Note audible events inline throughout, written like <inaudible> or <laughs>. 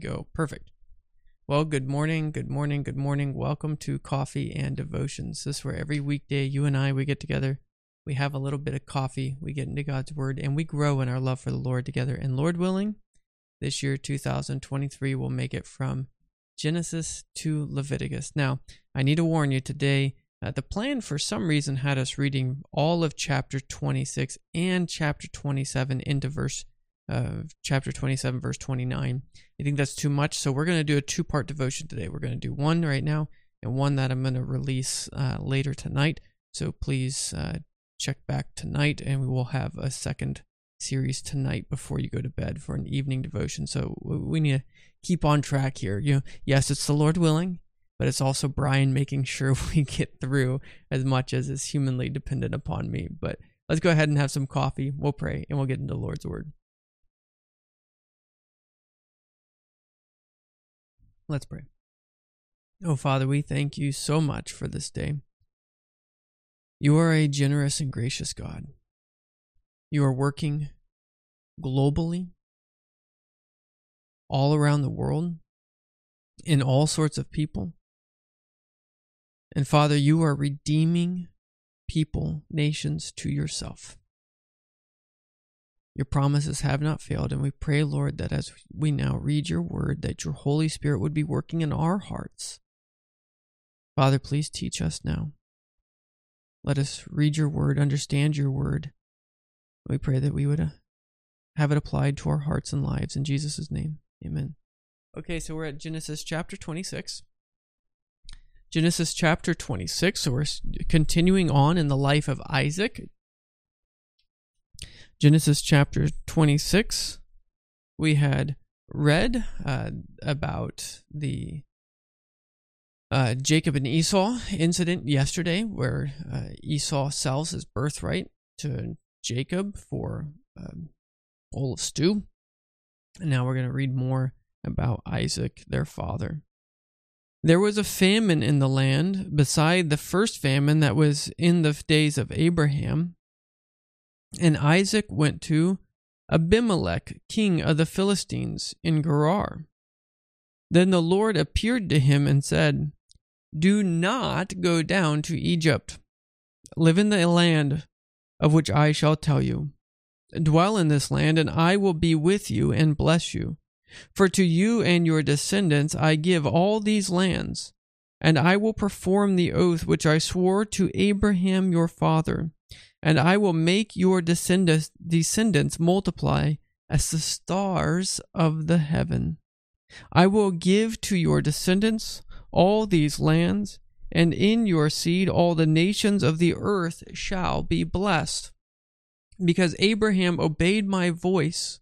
Go. Perfect. Well, good morning, good morning, good morning. Welcome to Coffee and Devotions. This is where every weekday you and I we get together, we have a little bit of coffee, we get into God's word, and we grow in our love for the Lord together. And Lord willing, this year 2023 will make it from Genesis to Leviticus. Now, I need to warn you today, uh, the plan for some reason had us reading all of chapter 26 and chapter 27 into verse uh, chapter 27 verse 29 i think that's too much so we're going to do a two part devotion today. We're going to do one right now and one that i'm going to release uh, later tonight. So please uh, check back tonight and we will have a second series tonight before you go to bed for an evening devotion. So we need to keep on track here. You know yes it's the lord willing but it's also brian making sure <laughs> we get through as much as is humanly dependent upon me. But let's go ahead and have some coffee we'll pray and we'll get into the lord's word Let's pray. Oh, Father, we thank you so much for this day. You are a generous and gracious God. You are working globally, all around the world, in all sorts of people. And Father, you are redeeming people, nations to yourself. Your promises have not failed, and we pray, Lord, that as we now read your word, that your Holy Spirit would be working in our hearts. Father, please teach us now. Let us read your word, understand your word. We pray that we would uh, have it applied to our hearts and lives in Jesus' name. Amen. Okay, so we're at Genesis chapter 26. Genesis chapter 26. So we're continuing on in the life of Isaac. Genesis chapter 26, we had read uh, about the uh, Jacob and Esau incident yesterday, where uh, Esau sells his birthright to Jacob for a um, bowl of stew. And now we're going to read more about Isaac, their father. There was a famine in the land beside the first famine that was in the days of Abraham. And Isaac went to Abimelech, king of the Philistines, in Gerar. Then the Lord appeared to him and said, Do not go down to Egypt. Live in the land of which I shall tell you. Dwell in this land, and I will be with you and bless you. For to you and your descendants I give all these lands, and I will perform the oath which I swore to Abraham your father and I will make your descendants, descendants multiply as the stars of the heaven. I will give to your descendants all these lands, and in your seed all the nations of the earth shall be blessed. Because Abraham obeyed my voice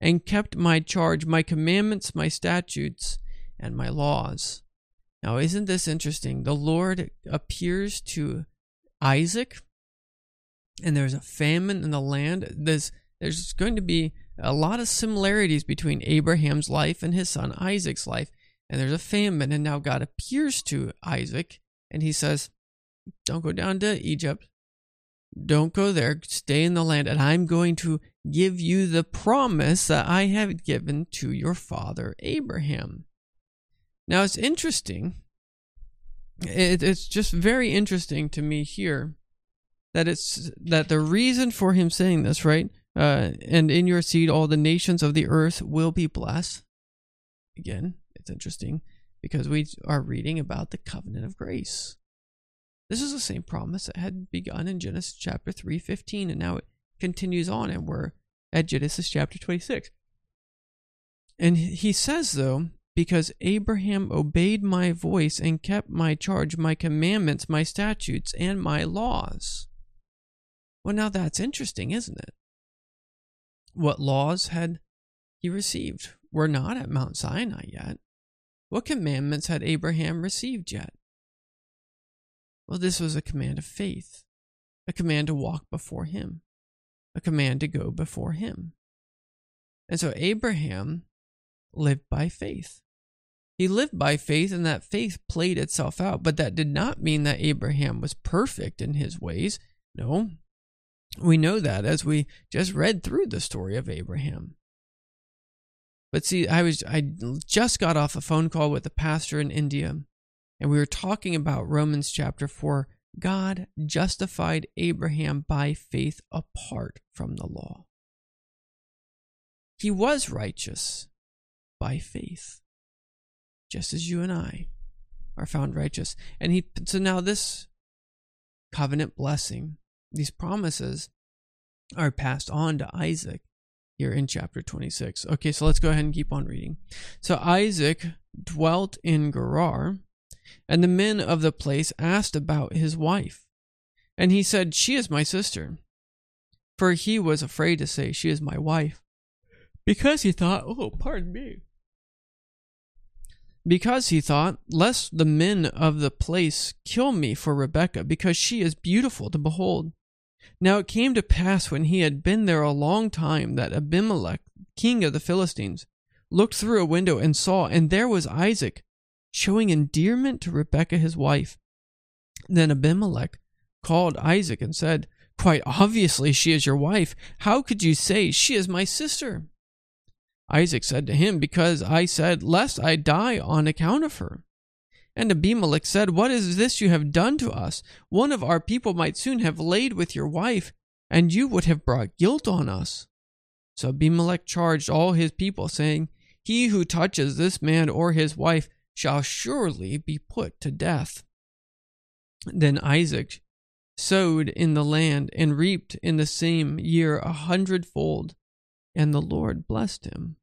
and kept my charge, my commandments, my statutes, and my laws. Now, isn't this interesting? The Lord appears to Isaac and there's a famine in the land, there's there's going to be a lot of similarities between Abraham's life and his son Isaac's life. And there's a famine, and now God appears to Isaac and he says, Don't go down to Egypt. Don't go there. Stay in the land, and I'm going to give you the promise that I have given to your father Abraham. Now it's interesting. It, it's just very interesting to me here that it's that the reason for him saying this, right? Uh, and in your seed, all the nations of the earth will be blessed. Again, it's interesting because we are reading about the covenant of grace. This is the same promise that had begun in Genesis chapter 3, 15, and now it continues on, and we're at Genesis chapter 26. And he says, though, because Abraham obeyed my voice and kept my charge, my commandments, my statutes, and my laws. Well, now that's interesting, isn't it? What laws had he received? Were not at Mount Sinai yet. What commandments had Abraham received yet? Well, this was a command of faith, a command to walk before him, a command to go before him. And so Abraham lived by faith. He lived by faith, and that faith played itself out. But that did not mean that Abraham was perfect in his ways. No, we know that as we just read through the story of Abraham. But see, I was I just got off a phone call with a pastor in India, and we were talking about Romans chapter 4. God justified Abraham by faith apart from the law. He was righteous by faith, just as you and I are found righteous. And he so now this covenant blessing, these promises are passed on to Isaac here in chapter 26. Okay, so let's go ahead and keep on reading. So Isaac dwelt in Gerar, and the men of the place asked about his wife. And he said, She is my sister. For he was afraid to say, She is my wife, because he thought, Oh, pardon me. Because he thought, Lest the men of the place kill me for Rebekah, because she is beautiful to behold. Now it came to pass when he had been there a long time that Abimelech, king of the Philistines, looked through a window and saw, and there was Isaac, showing endearment to Rebekah his wife. Then Abimelech called Isaac and said, Quite obviously she is your wife. How could you say she is my sister? Isaac said to him, Because I said, Lest I die on account of her. And Abimelech said, What is this you have done to us? One of our people might soon have laid with your wife, and you would have brought guilt on us. So Abimelech charged all his people, saying, He who touches this man or his wife shall surely be put to death. Then Isaac sowed in the land and reaped in the same year a hundredfold, and the Lord blessed him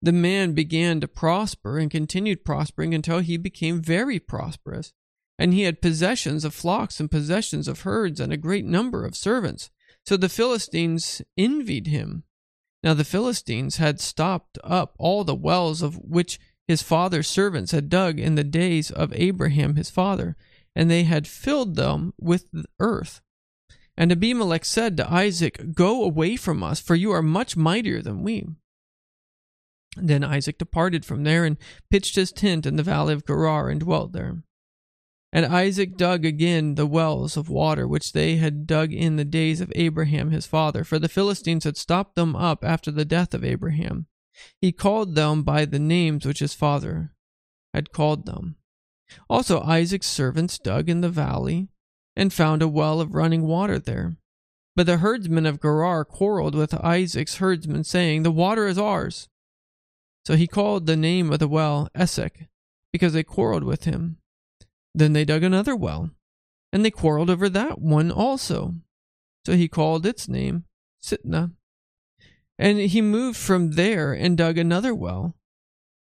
the man began to prosper and continued prospering until he became very prosperous. And he had possessions of flocks and possessions of herds and a great number of servants. So the Philistines envied him. Now the Philistines had stopped up all the wells of which his father's servants had dug in the days of Abraham his father, and they had filled them with earth. And Abimelech said to Isaac, Go away from us, for you are much mightier than we. Then Isaac departed from there and pitched his tent in the valley of Gerar and dwelt there. And Isaac dug again the wells of water which they had dug in the days of Abraham his father, for the Philistines had stopped them up after the death of Abraham. He called them by the names which his father had called them. Also Isaac's servants dug in the valley and found a well of running water there. But the herdsmen of Gerar quarreled with Isaac's herdsmen, saying, The water is ours. So he called the name of the well Esek, because they quarreled with him. Then they dug another well, and they quarreled over that one also. So he called its name Sitnah. And he moved from there and dug another well,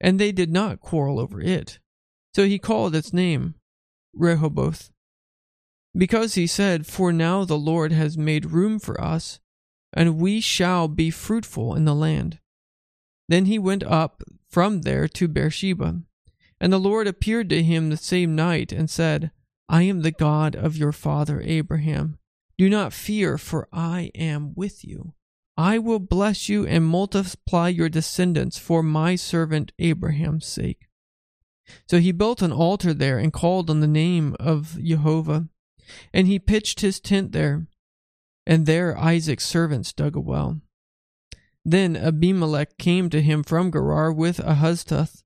and they did not quarrel over it. So he called its name Rehoboth. Because he said, For now the Lord has made room for us, and we shall be fruitful in the land. Then he went up from there to Beersheba. And the Lord appeared to him the same night and said, I am the God of your father Abraham. Do not fear, for I am with you. I will bless you and multiply your descendants for my servant Abraham's sake. So he built an altar there and called on the name of Jehovah. And he pitched his tent there. And there Isaac's servants dug a well. Then Abimelech came to him from Gerar with Ahuzzath,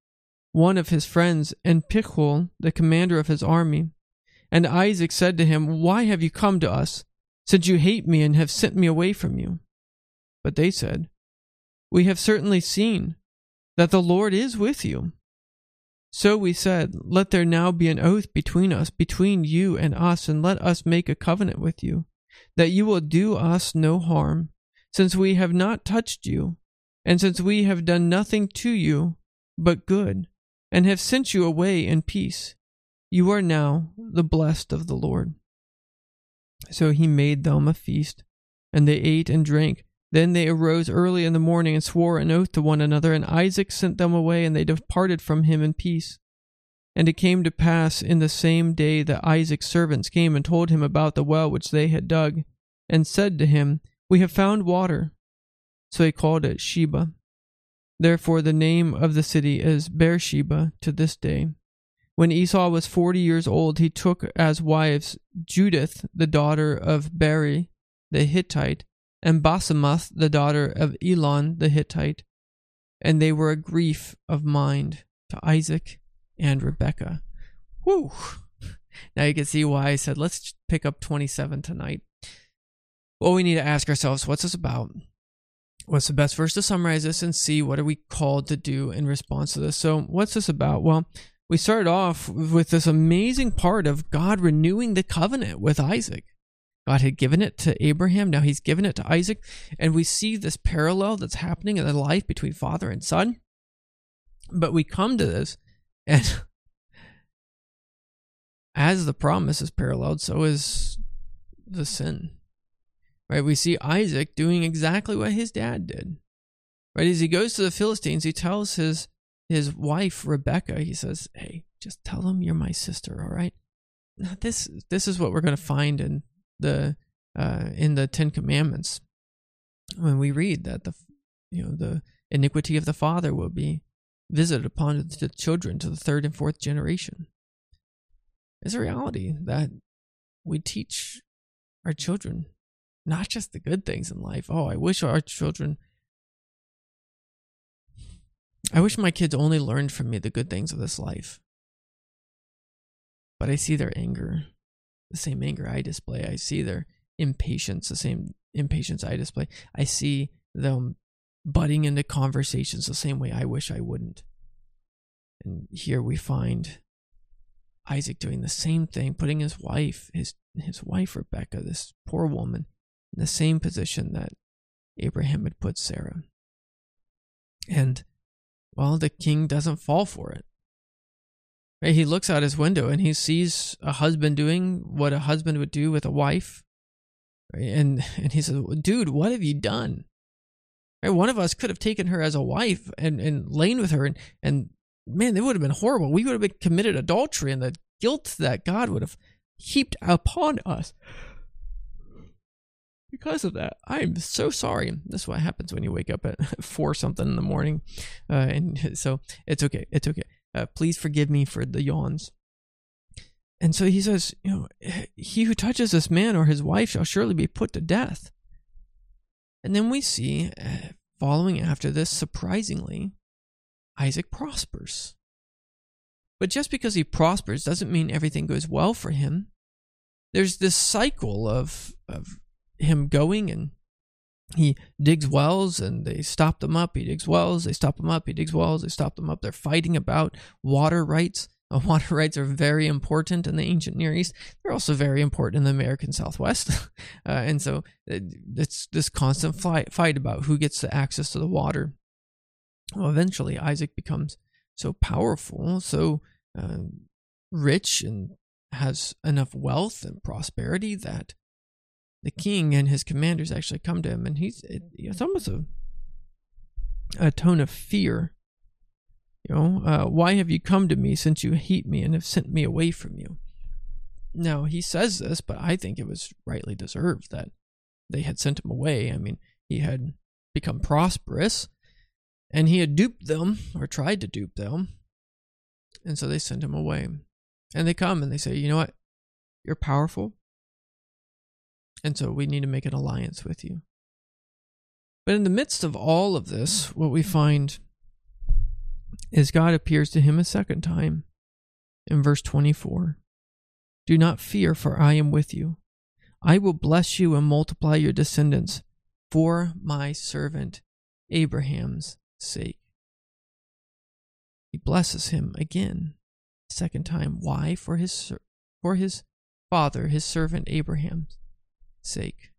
one of his friends, and Pichol, the commander of his army. And Isaac said to him, Why have you come to us, since you hate me and have sent me away from you? But they said, We have certainly seen that the Lord is with you. So we said, Let there now be an oath between us, between you and us, and let us make a covenant with you, that you will do us no harm since we have not touched you, and since we have done nothing to you but good, and have sent you away in peace, you are now the blessed of the Lord. So he made them a feast, and they ate and drank. Then they arose early in the morning and swore an oath to one another, and Isaac sent them away, and they departed from him in peace. And it came to pass in the same day that Isaac's servants came and told him about the well which they had dug, and said to him, we have found water. So he called it Sheba. Therefore, the name of the city is Beersheba to this day. When Esau was forty years old, he took as wives Judith, the daughter of Beeri the Hittite, and Basemath, the daughter of Elon the Hittite. and they were a grief of mind to Isaac and Rebekah. Whew. Now you can see why I said let's pick up 27 tonight. Well, we need to ask ourselves what's this about? What's the best verse to summarize this and see what are we called to do in response to this? So, what's this about? Well, we started off with this amazing part of God renewing the covenant with Isaac. God had given it to Abraham, now he's given it to Isaac, and we see this parallel that's happening in the life between father and son. But we come to this, and <laughs> as the promise is paralleled, so is the sin. Right? We see Isaac doing exactly what his dad did. Right? As he goes to the Philistines, he tells his his wife Rebecca, he says, Hey, just tell them you're my sister, all right? Now this this is what we're gonna find in the uh, in the Ten Commandments when we read that the you know the iniquity of the father will be visited upon the children to the third and fourth generation. It's a reality that we teach our children not just the good things in life. Oh, I wish our children I wish my kids only learned from me the good things of this life. But I see their anger the same anger I display. I see their impatience, the same impatience I display. I see them butting into conversations the same way I wish I wouldn't. And here we find Isaac doing the same thing, putting his wife, his his wife Rebecca, this poor woman, in the same position that Abraham had put Sarah. And well, the king doesn't fall for it. Right? He looks out his window and he sees a husband doing what a husband would do with a wife. Right? And <laughs> and he says, "Dude, what have you done?" Right? One of us could have taken her as a wife and and lain with her, and and man, it would have been horrible. We would have been committed adultery, and the guilt that God would have heaped upon us because of that. I'm so sorry. This is what happens when you wake up at <laughs> four something in the morning, uh, and <laughs> so it's okay. It's okay. Uh, please forgive me for the yawns. And so he says, you know, he who touches this man or his wife shall surely be put to death. And then we see, uh, following after this, surprisingly, Isaac prospers. But just because he prospers doesn't mean everything goes well for him. There's this cycle of, of him going and he digs wells and they stop them up. He digs wells, they stop them up. He digs wells, they stop them up. They're fighting about water rights. <laughs> Uh, water rights are very important in the ancient Near East. They're also very important in the American Southwest. <laughs> uh, and so uh, it's this constant fight, fight about who gets the access to the water. Well, eventually, Isaac becomes so powerful, so uh, rich, and has enough wealth and prosperity that the king and his commanders actually come to him, and he's it, it's almost a a tone of fear. You know, uh, why have you come to me since you hate me and have sent me away from you? Now he says this, but I think it was rightly deserved that they had sent him away. I mean, he had become prosperous, and he had duped them or tried to dupe them, and so they sent him away. And they come and they say, you know what? You're powerful. And so we need to make an alliance with you. But in the midst of all of this, what we find is God appears to him a second time in verse 24. Do not fear, for I am with you. I will bless you and multiply your descendants for my servant Abraham's sake. He blesses him again, second time. Why? For his for his father, his servant Abraham's sake.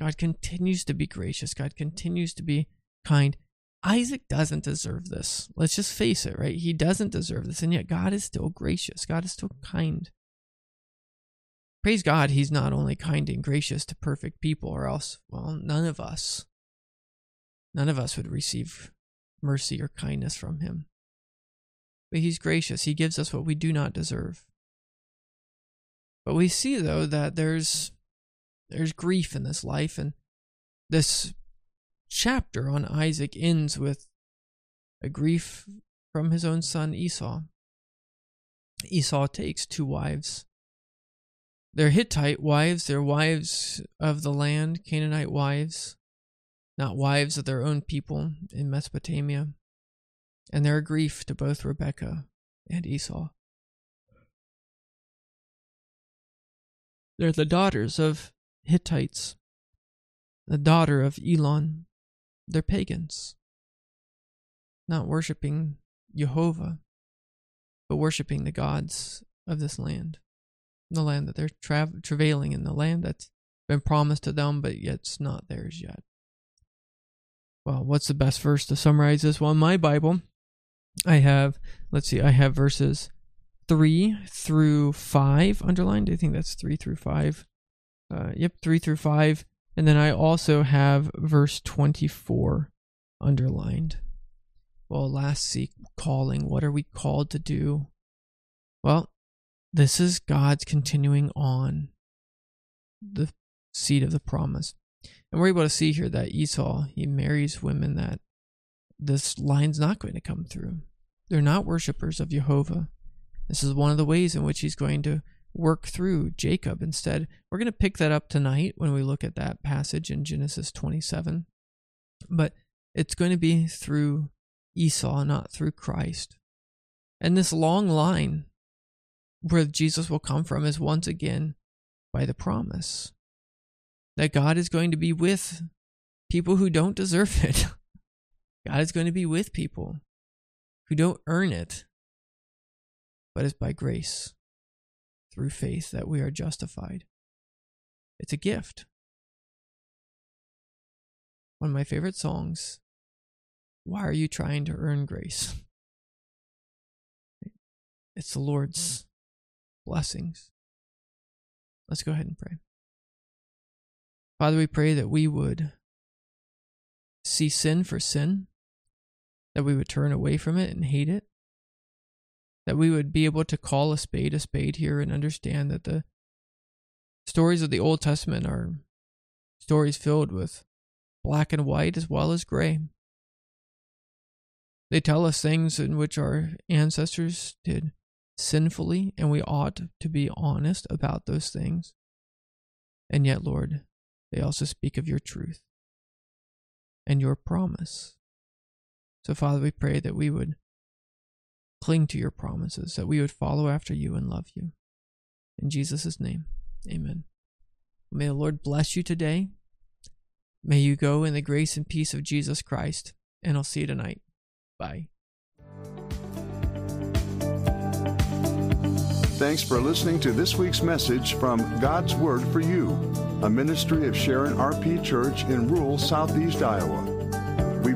God continues to be gracious. God continues to be kind. Isaac doesn't deserve this. Let's just face it, right? He doesn't deserve this. And yet God is still gracious. God is still kind. Praise God, he's not only kind and gracious to perfect people, or else, well, none of us, none of us would receive mercy or kindness from him. But he's gracious. He gives us what we do not deserve. But we see, though, that there's there's grief in this life, and this chapter on Isaac ends with a grief from his own son Esau. Esau takes two wives. They're Hittite wives, they're wives of the land, Canaanite wives. not wives of their own people in Mesopotamia, and they're a grief to both Rebekah and Esau. They're the daughters of Hittites, the daughter of Elon. They're pagans, not worshiping Jehovah, but worshiping the gods of this land, the land that they're tra- travailing in, the land that's been promised to them, but yet it's not theirs yet. Well, what's the best verse to summarize this? Well, in my Bible, I have, let's see, I have verses 3 through 5 underlined. I think that's 3 through 5. Uh, yep, 3 through 5. And then I also have verse 24 underlined. Well, last seek calling. What are we called to do? Well, this is God's continuing on the seed of the promise. And we're able to see here that Esau, he marries women that this line's not going to come through. They're not worshippers of Jehovah. This is one of the ways in which he's going to work through Jacob instead. We're going to pick that up tonight when we look at that passage in Genesis 27. But it's going to be through Esau, not through Christ. And this long line where Jesus will come from is once again by the promise that God is going to be with people who don't deserve <laughs> it. God is going to be with people who don't earn it, but it's by grace through faith that we are justified. It's a gift. One of my favorite songs. Why are you trying to earn grace? <laughs> It's the Lord's blessings. Let's go ahead and pray. Father, we pray that we would see sin for sin, that we would turn away from it and hate it, that we would be able to call a spade a spade here and understand that the stories of the Old Testament are stories filled with black and white as well as gray. They tell us things in which our ancestors did sinfully, and we ought to be honest about those things. And yet, Lord, they also speak of your truth and your promise. So, Father, we pray that we would cling to your promises, that we would follow after you and love you. In Jesus' name, amen. May the Lord bless you today. May you go in the grace and peace of Jesus Christ, and I'll see you tonight. Bye. Thanks for listening to this week's message from God's Word for You, a ministry of Sharon RP Church in rural southeast Iowa.